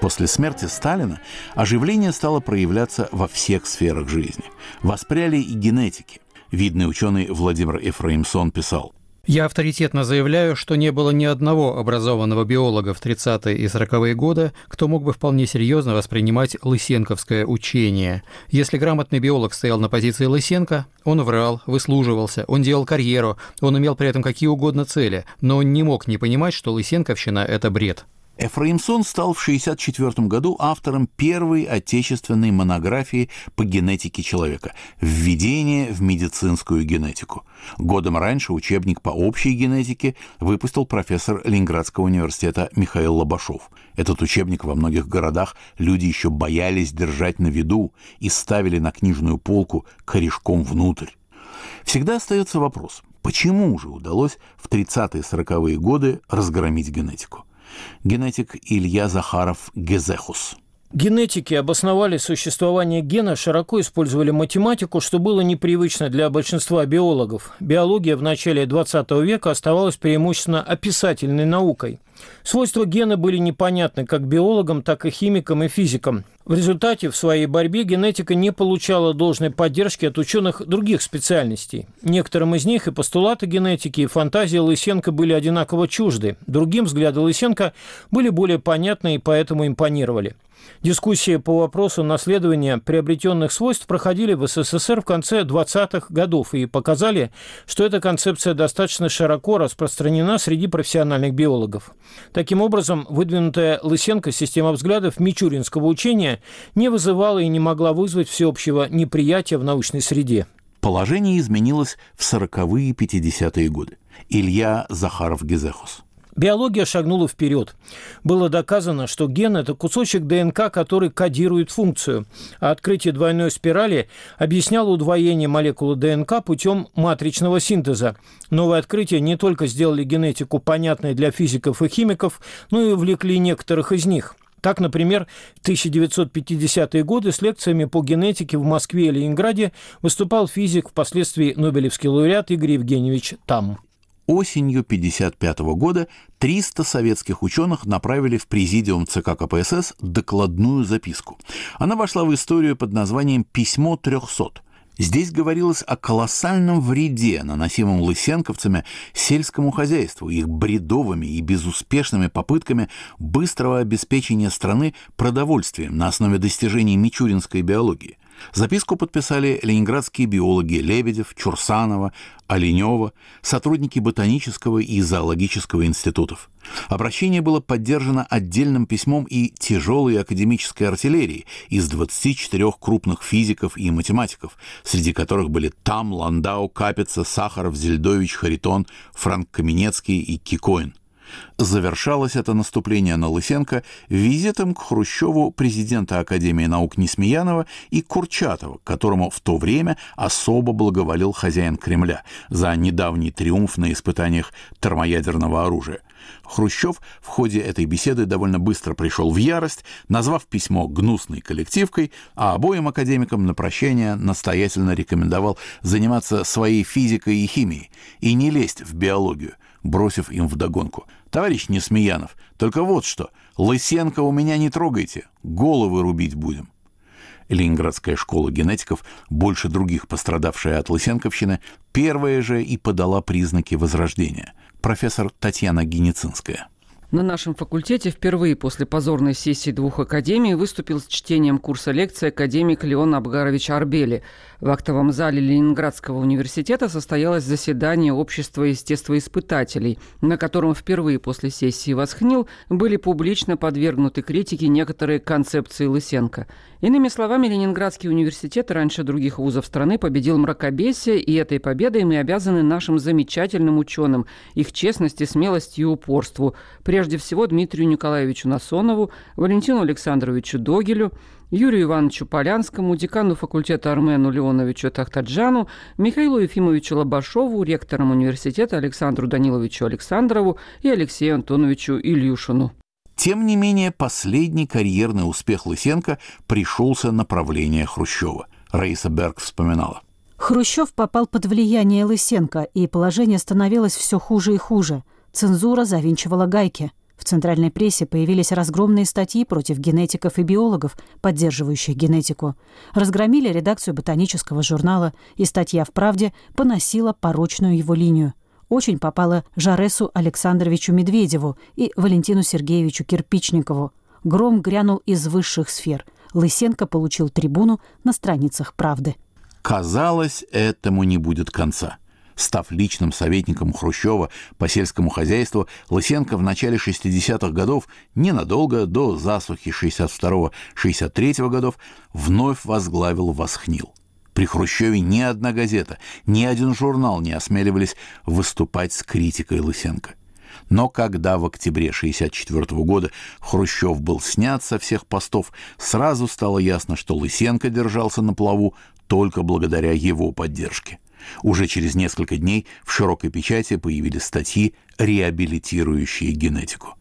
После смерти Сталина оживление стало проявляться во всех сферах жизни. Воспряли и генетики. Видный ученый Владимир Ефраимсон писал, я авторитетно заявляю, что не было ни одного образованного биолога в 30-е и 40-е годы, кто мог бы вполне серьезно воспринимать лысенковское учение. Если грамотный биолог стоял на позиции Лысенко, он врал, выслуживался, он делал карьеру, он имел при этом какие угодно цели, но он не мог не понимать, что Лысенковщина – это бред. Эфраимсон стал в 1964 году автором первой отечественной монографии по генетике человека «Введение в медицинскую генетику». Годом раньше учебник по общей генетике выпустил профессор Ленинградского университета Михаил Лобашов. Этот учебник во многих городах люди еще боялись держать на виду и ставили на книжную полку корешком внутрь. Всегда остается вопрос, почему же удалось в 30-40-е годы разгромить генетику? Генетик Илья Захаров Гезехус. Генетики обосновали существование гена, широко использовали математику, что было непривычно для большинства биологов. Биология в начале XX века оставалась преимущественно описательной наукой. Свойства гена были непонятны как биологам, так и химикам и физикам. В результате в своей борьбе генетика не получала должной поддержки от ученых других специальностей. Некоторым из них и постулаты генетики, и фантазии Лысенко были одинаково чужды. Другим взгляды Лысенко были более понятны и поэтому импонировали. Дискуссии по вопросу наследования приобретенных свойств проходили в СССР в конце 20-х годов и показали, что эта концепция достаточно широко распространена среди профессиональных биологов. Таким образом, выдвинутая Лысенко система взглядов мичуринского учения не вызывала и не могла вызвать всеобщего неприятия в научной среде. Положение изменилось в 40-е и 50-е годы. Илья Захаров-Гезехус – Биология шагнула вперед. Было доказано, что ген – это кусочек ДНК, который кодирует функцию. А открытие двойной спирали объясняло удвоение молекулы ДНК путем матричного синтеза. Новые открытия не только сделали генетику понятной для физиков и химиков, но и увлекли некоторых из них – так, например, в 1950-е годы с лекциями по генетике в Москве и Ленинграде выступал физик, впоследствии Нобелевский лауреат Игорь Евгеньевич Там. Осенью 1955 года 300 советских ученых направили в президиум ЦК КПСС докладную записку. Она вошла в историю под названием «Письмо 300». Здесь говорилось о колоссальном вреде, наносимом лысенковцами сельскому хозяйству, их бредовыми и безуспешными попытками быстрого обеспечения страны продовольствием на основе достижений мичуринской биологии – Записку подписали ленинградские биологи Лебедев, Чурсанова, Оленева, сотрудники ботанического и зоологического институтов. Обращение было поддержано отдельным письмом и тяжелой академической артиллерии из 24 крупных физиков и математиков, среди которых были Там, Ландау, Капица, Сахаров, Зельдович, Харитон, Франк Каменецкий и Кикоин – Завершалось это наступление на Лысенко визитом к Хрущеву президента Академии наук Несмеянова и Курчатова, которому в то время особо благоволил хозяин Кремля за недавний триумф на испытаниях термоядерного оружия. Хрущев в ходе этой беседы довольно быстро пришел в ярость, назвав письмо гнусной коллективкой, а обоим академикам на прощание настоятельно рекомендовал заниматься своей физикой и химией и не лезть в биологию – бросив им вдогонку. «Товарищ Несмеянов, только вот что, Лысенко у меня не трогайте, головы рубить будем». Ленинградская школа генетиков, больше других пострадавшая от Лысенковщины, первая же и подала признаки возрождения. Профессор Татьяна Геницинская – на нашем факультете впервые после позорной сессии двух академий выступил с чтением курса лекции академик Леон Абгарович Арбели. В актовом зале Ленинградского университета состоялось заседание общества естествоиспытателей, на котором впервые после сессии «Восхнил» были публично подвергнуты критике некоторые концепции Лысенко. Иными словами, Ленинградский университет раньше других вузов страны победил мракобесие, и этой победой мы обязаны нашим замечательным ученым, их честности, смелости и упорству – прежде всего Дмитрию Николаевичу Насонову, Валентину Александровичу Догелю, Юрию Ивановичу Полянскому, декану факультета Армену Леоновичу Тахтаджану, Михаилу Ефимовичу Лобашову, ректорам университета Александру Даниловичу Александрову и Алексею Антоновичу Ильюшину. Тем не менее, последний карьерный успех Лысенко пришелся на правление Хрущева. Раиса Берг вспоминала. Хрущев попал под влияние Лысенко, и положение становилось все хуже и хуже. Цензура завинчивала гайки. В центральной прессе появились разгромные статьи против генетиков и биологов, поддерживающих генетику. Разгромили редакцию ботанического журнала, и статья в «Правде» поносила порочную его линию. Очень попала Жаресу Александровичу Медведеву и Валентину Сергеевичу Кирпичникову. Гром грянул из высших сфер. Лысенко получил трибуну на страницах «Правды». Казалось, этому не будет конца. Став личным советником Хрущева по сельскому хозяйству, Лысенко в начале 60-х годов, ненадолго до засухи 62-63 годов, вновь возглавил Восхнил. При Хрущеве ни одна газета, ни один журнал не осмеливались выступать с критикой Лысенко. Но когда в октябре 1964 года Хрущев был снят со всех постов, сразу стало ясно, что Лысенко держался на плаву только благодаря его поддержке. Уже через несколько дней в широкой печати появились статьи, реабилитирующие генетику.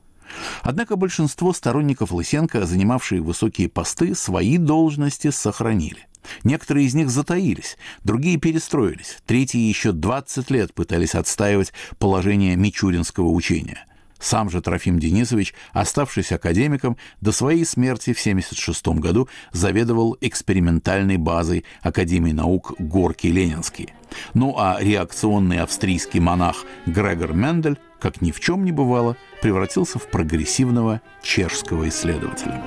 Однако большинство сторонников Лысенко, занимавшие высокие посты, свои должности сохранили. Некоторые из них затаились, другие перестроились, третьи еще 20 лет пытались отстаивать положение мичуринского учения. Сам же Трофим Денисович, оставшись академиком, до своей смерти в 1976 году заведовал экспериментальной базой Академии наук Горки-Ленинский. Ну а реакционный австрийский монах Грегор Мендель, как ни в чем не бывало, превратился в прогрессивного чешского исследователя.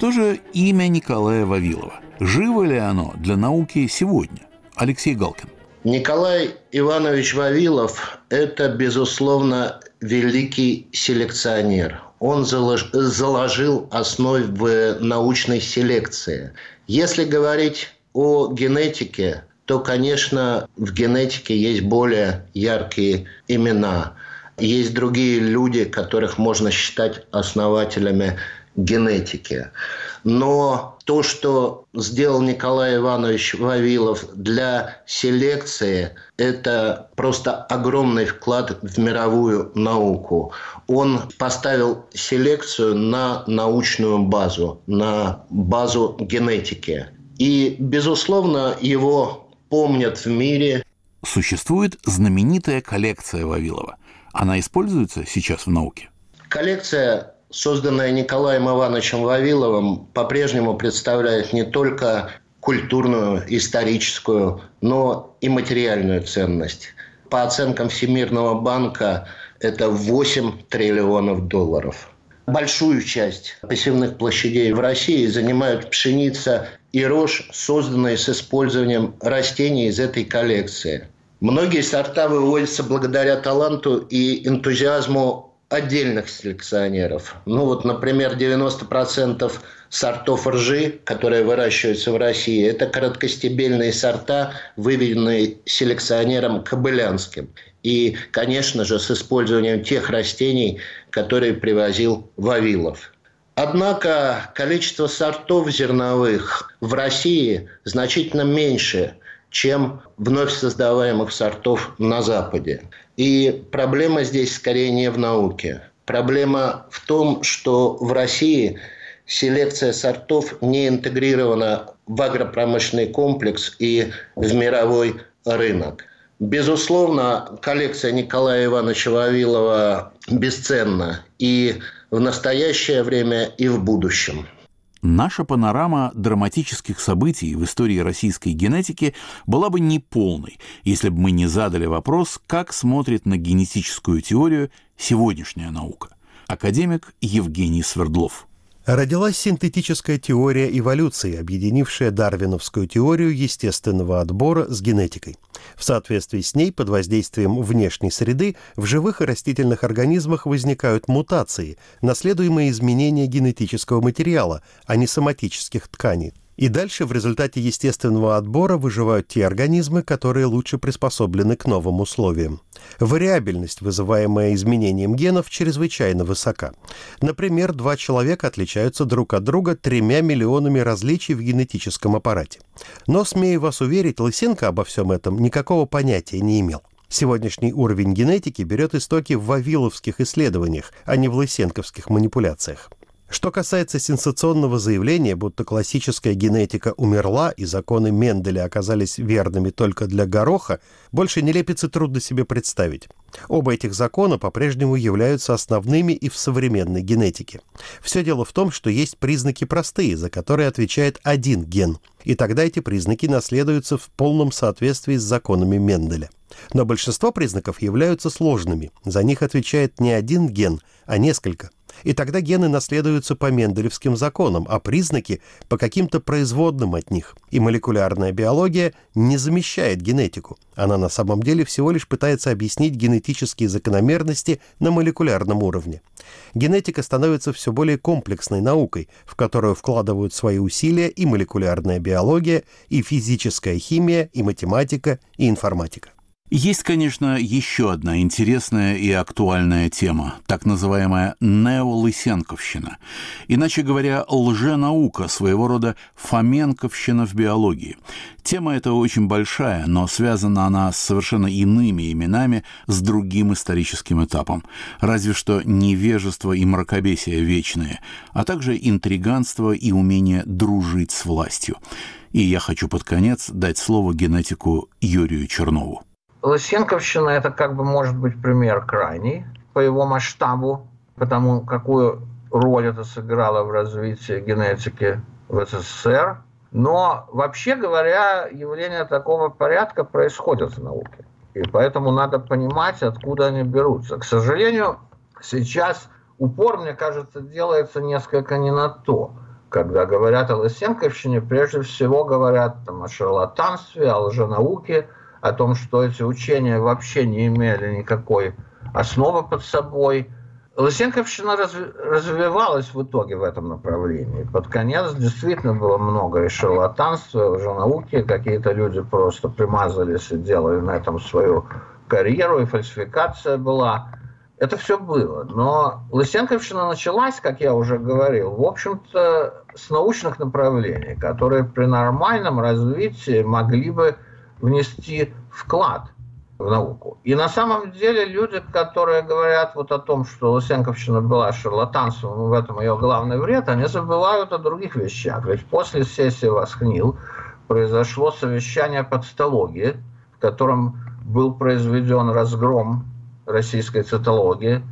Что же имя Николая Вавилова? Живо ли оно для науки сегодня? Алексей Галкин. Николай Иванович Вавилов – это, безусловно, великий селекционер. Он заложил основы научной селекции. Если говорить о генетике, то, конечно, в генетике есть более яркие имена. Есть другие люди, которых можно считать основателями генетики. Но то, что сделал Николай Иванович Вавилов для селекции, это просто огромный вклад в мировую науку. Он поставил селекцию на научную базу, на базу генетики. И, безусловно, его помнят в мире. Существует знаменитая коллекция Вавилова. Она используется сейчас в науке? Коллекция созданная Николаем Ивановичем Вавиловым, по-прежнему представляет не только культурную, историческую, но и материальную ценность. По оценкам Всемирного банка, это 8 триллионов долларов. Большую часть посевных площадей в России занимают пшеница и рожь, созданные с использованием растений из этой коллекции. Многие сорта выводятся благодаря таланту и энтузиазму отдельных селекционеров. Ну вот, например, 90% сортов ржи, которые выращиваются в России, это короткостебельные сорта, выведенные селекционером Кобылянским. И, конечно же, с использованием тех растений, которые привозил Вавилов. Однако количество сортов зерновых в России значительно меньше, чем вновь создаваемых сортов на Западе. И проблема здесь скорее не в науке. Проблема в том, что в России селекция сортов не интегрирована в агропромышленный комплекс и в мировой рынок. Безусловно, коллекция Николая Ивановича Вавилова бесценна и в настоящее время, и в будущем. Наша панорама драматических событий в истории российской генетики была бы неполной, если бы мы не задали вопрос, как смотрит на генетическую теорию сегодняшняя наука. Академик Евгений Свердлов – Родилась синтетическая теория эволюции, объединившая дарвиновскую теорию естественного отбора с генетикой. В соответствии с ней, под воздействием внешней среды, в живых и растительных организмах возникают мутации, наследуемые изменения генетического материала, а не соматических тканей. И дальше в результате естественного отбора выживают те организмы, которые лучше приспособлены к новым условиям. Вариабельность, вызываемая изменением генов, чрезвычайно высока. Например, два человека отличаются друг от друга тремя миллионами различий в генетическом аппарате. Но, смею вас уверить, Лысенко обо всем этом никакого понятия не имел. Сегодняшний уровень генетики берет истоки в вавиловских исследованиях, а не в лысенковских манипуляциях. Что касается сенсационного заявления, будто классическая генетика умерла и законы Менделя оказались верными только для гороха, больше нелепицы трудно себе представить. Оба этих закона по-прежнему являются основными и в современной генетике. Все дело в том, что есть признаки простые, за которые отвечает один ген, и тогда эти признаки наследуются в полном соответствии с законами Менделя. Но большинство признаков являются сложными, за них отвечает не один ген, а несколько – и тогда гены наследуются по менделевским законам, а признаки – по каким-то производным от них. И молекулярная биология не замещает генетику. Она на самом деле всего лишь пытается объяснить генетические закономерности на молекулярном уровне. Генетика становится все более комплексной наукой, в которую вкладывают свои усилия и молекулярная биология, и физическая химия, и математика, и информатика. Есть, конечно, еще одна интересная и актуальная тема, так называемая неолысенковщина. Иначе говоря, лженаука, своего рода фоменковщина в биологии. Тема эта очень большая, но связана она с совершенно иными именами, с другим историческим этапом. Разве что невежество и мракобесие вечные, а также интриганство и умение дружить с властью. И я хочу под конец дать слово генетику Юрию Чернову. Лысенковщина – это как бы может быть пример крайний по его масштабу, потому какую роль это сыграло в развитии генетики в СССР. Но вообще говоря, явления такого порядка происходят в науке. И поэтому надо понимать, откуда они берутся. К сожалению, сейчас упор, мне кажется, делается несколько не на то. Когда говорят о Лысенковщине, прежде всего говорят там, о шарлатанстве, о лженауке – о том, что эти учения вообще не имели никакой основы под собой. Лысенковщина развивалась в итоге в этом направлении. Под конец действительно было много и шарлатанства, лженауки. Какие-то люди просто примазались и делали на этом свою карьеру, и фальсификация была. Это все было. Но Лысенковщина началась, как я уже говорил, в общем-то, с научных направлений, которые при нормальном развитии могли бы внести вклад в науку. И на самом деле люди, которые говорят вот о том, что Лысенковщина была шарлатанством, в этом ее главный вред, они забывают о других вещах. Ведь после сессии Восхнил произошло совещание по цитологии, в котором был произведен разгром российской цитологии,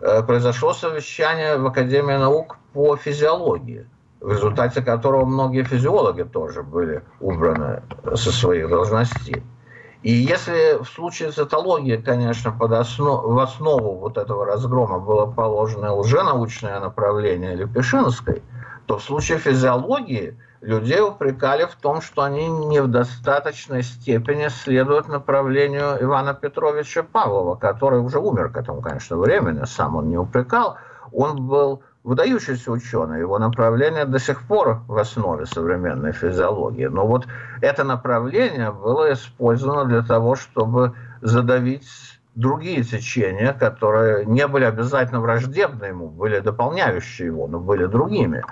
э, произошло совещание в Академии наук по физиологии – в результате которого многие физиологи тоже были убраны со своих должностей. И если в случае цитологии, конечно, под основ, в основу вот этого разгрома было положено лженаучное направление Лепешинской, то в случае физиологии людей упрекали в том, что они не в достаточной степени следуют направлению Ивана Петровича Павлова, который уже умер к этому, конечно, времени, сам он не упрекал. Он был выдающийся ученый, его направление до сих пор в основе современной физиологии. Но вот это направление было использовано для того, чтобы задавить другие течения, которые не были обязательно враждебны ему, были дополняющие его, но были другими.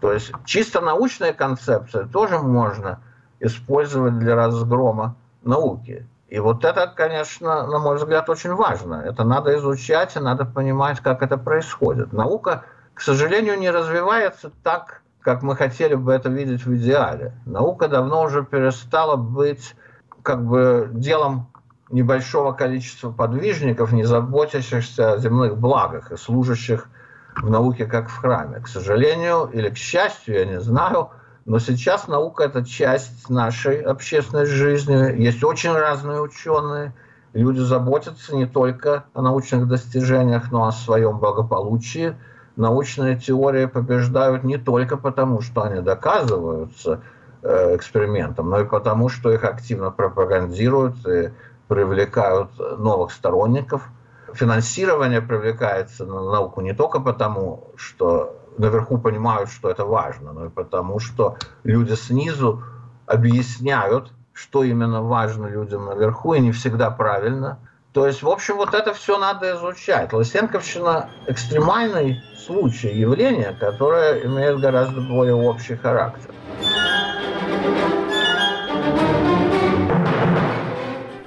То есть чисто научная концепция тоже можно использовать для разгрома науки. И вот это, конечно, на мой взгляд, очень важно. Это надо изучать и надо понимать, как это происходит. Наука к сожалению, не развивается так, как мы хотели бы это видеть в идеале. Наука давно уже перестала быть как бы делом небольшого количества подвижников, не заботящихся о земных благах и служащих в науке как в храме. К сожалению или к счастью, я не знаю, но сейчас наука – это часть нашей общественной жизни. Есть очень разные ученые. Люди заботятся не только о научных достижениях, но и о своем благополучии – научные теории побеждают не только потому, что они доказываются э, экспериментом, но и потому, что их активно пропагандируют и привлекают новых сторонников. Финансирование привлекается на науку не только потому, что наверху понимают, что это важно, но и потому что люди снизу объясняют, что именно важно людям наверху, и не всегда правильно. То есть, в общем, вот это все надо изучать. Лысенковщина – экстремальный случай, явление, которое имеет гораздо более общий характер.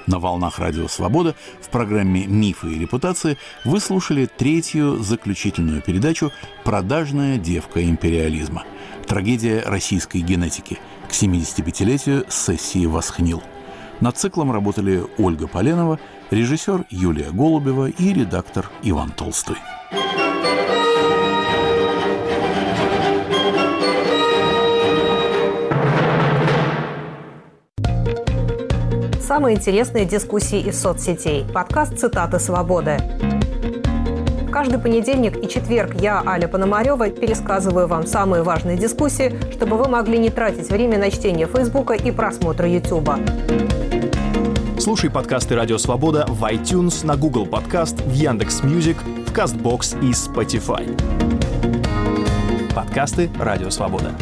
На волнах Радио Свобода в программе «Мифы и репутации» вы слушали третью заключительную передачу «Продажная девка империализма. Трагедия российской генетики» к 75-летию сессии «Восхнил». Над циклом работали Ольга Поленова, режиссер Юлия Голубева и редактор Иван Толстой. Самые интересные дискуссии из соцсетей. Подкаст «Цитаты свободы». Каждый понедельник и четверг я, Аля Пономарева, пересказываю вам самые важные дискуссии, чтобы вы могли не тратить время на чтение Фейсбука и просмотр Ютуба. Слушай подкасты «Радио Свобода» в iTunes, на Google Podcast, в Яндекс Music, в Castbox и Spotify. Подкасты «Радио Свобода».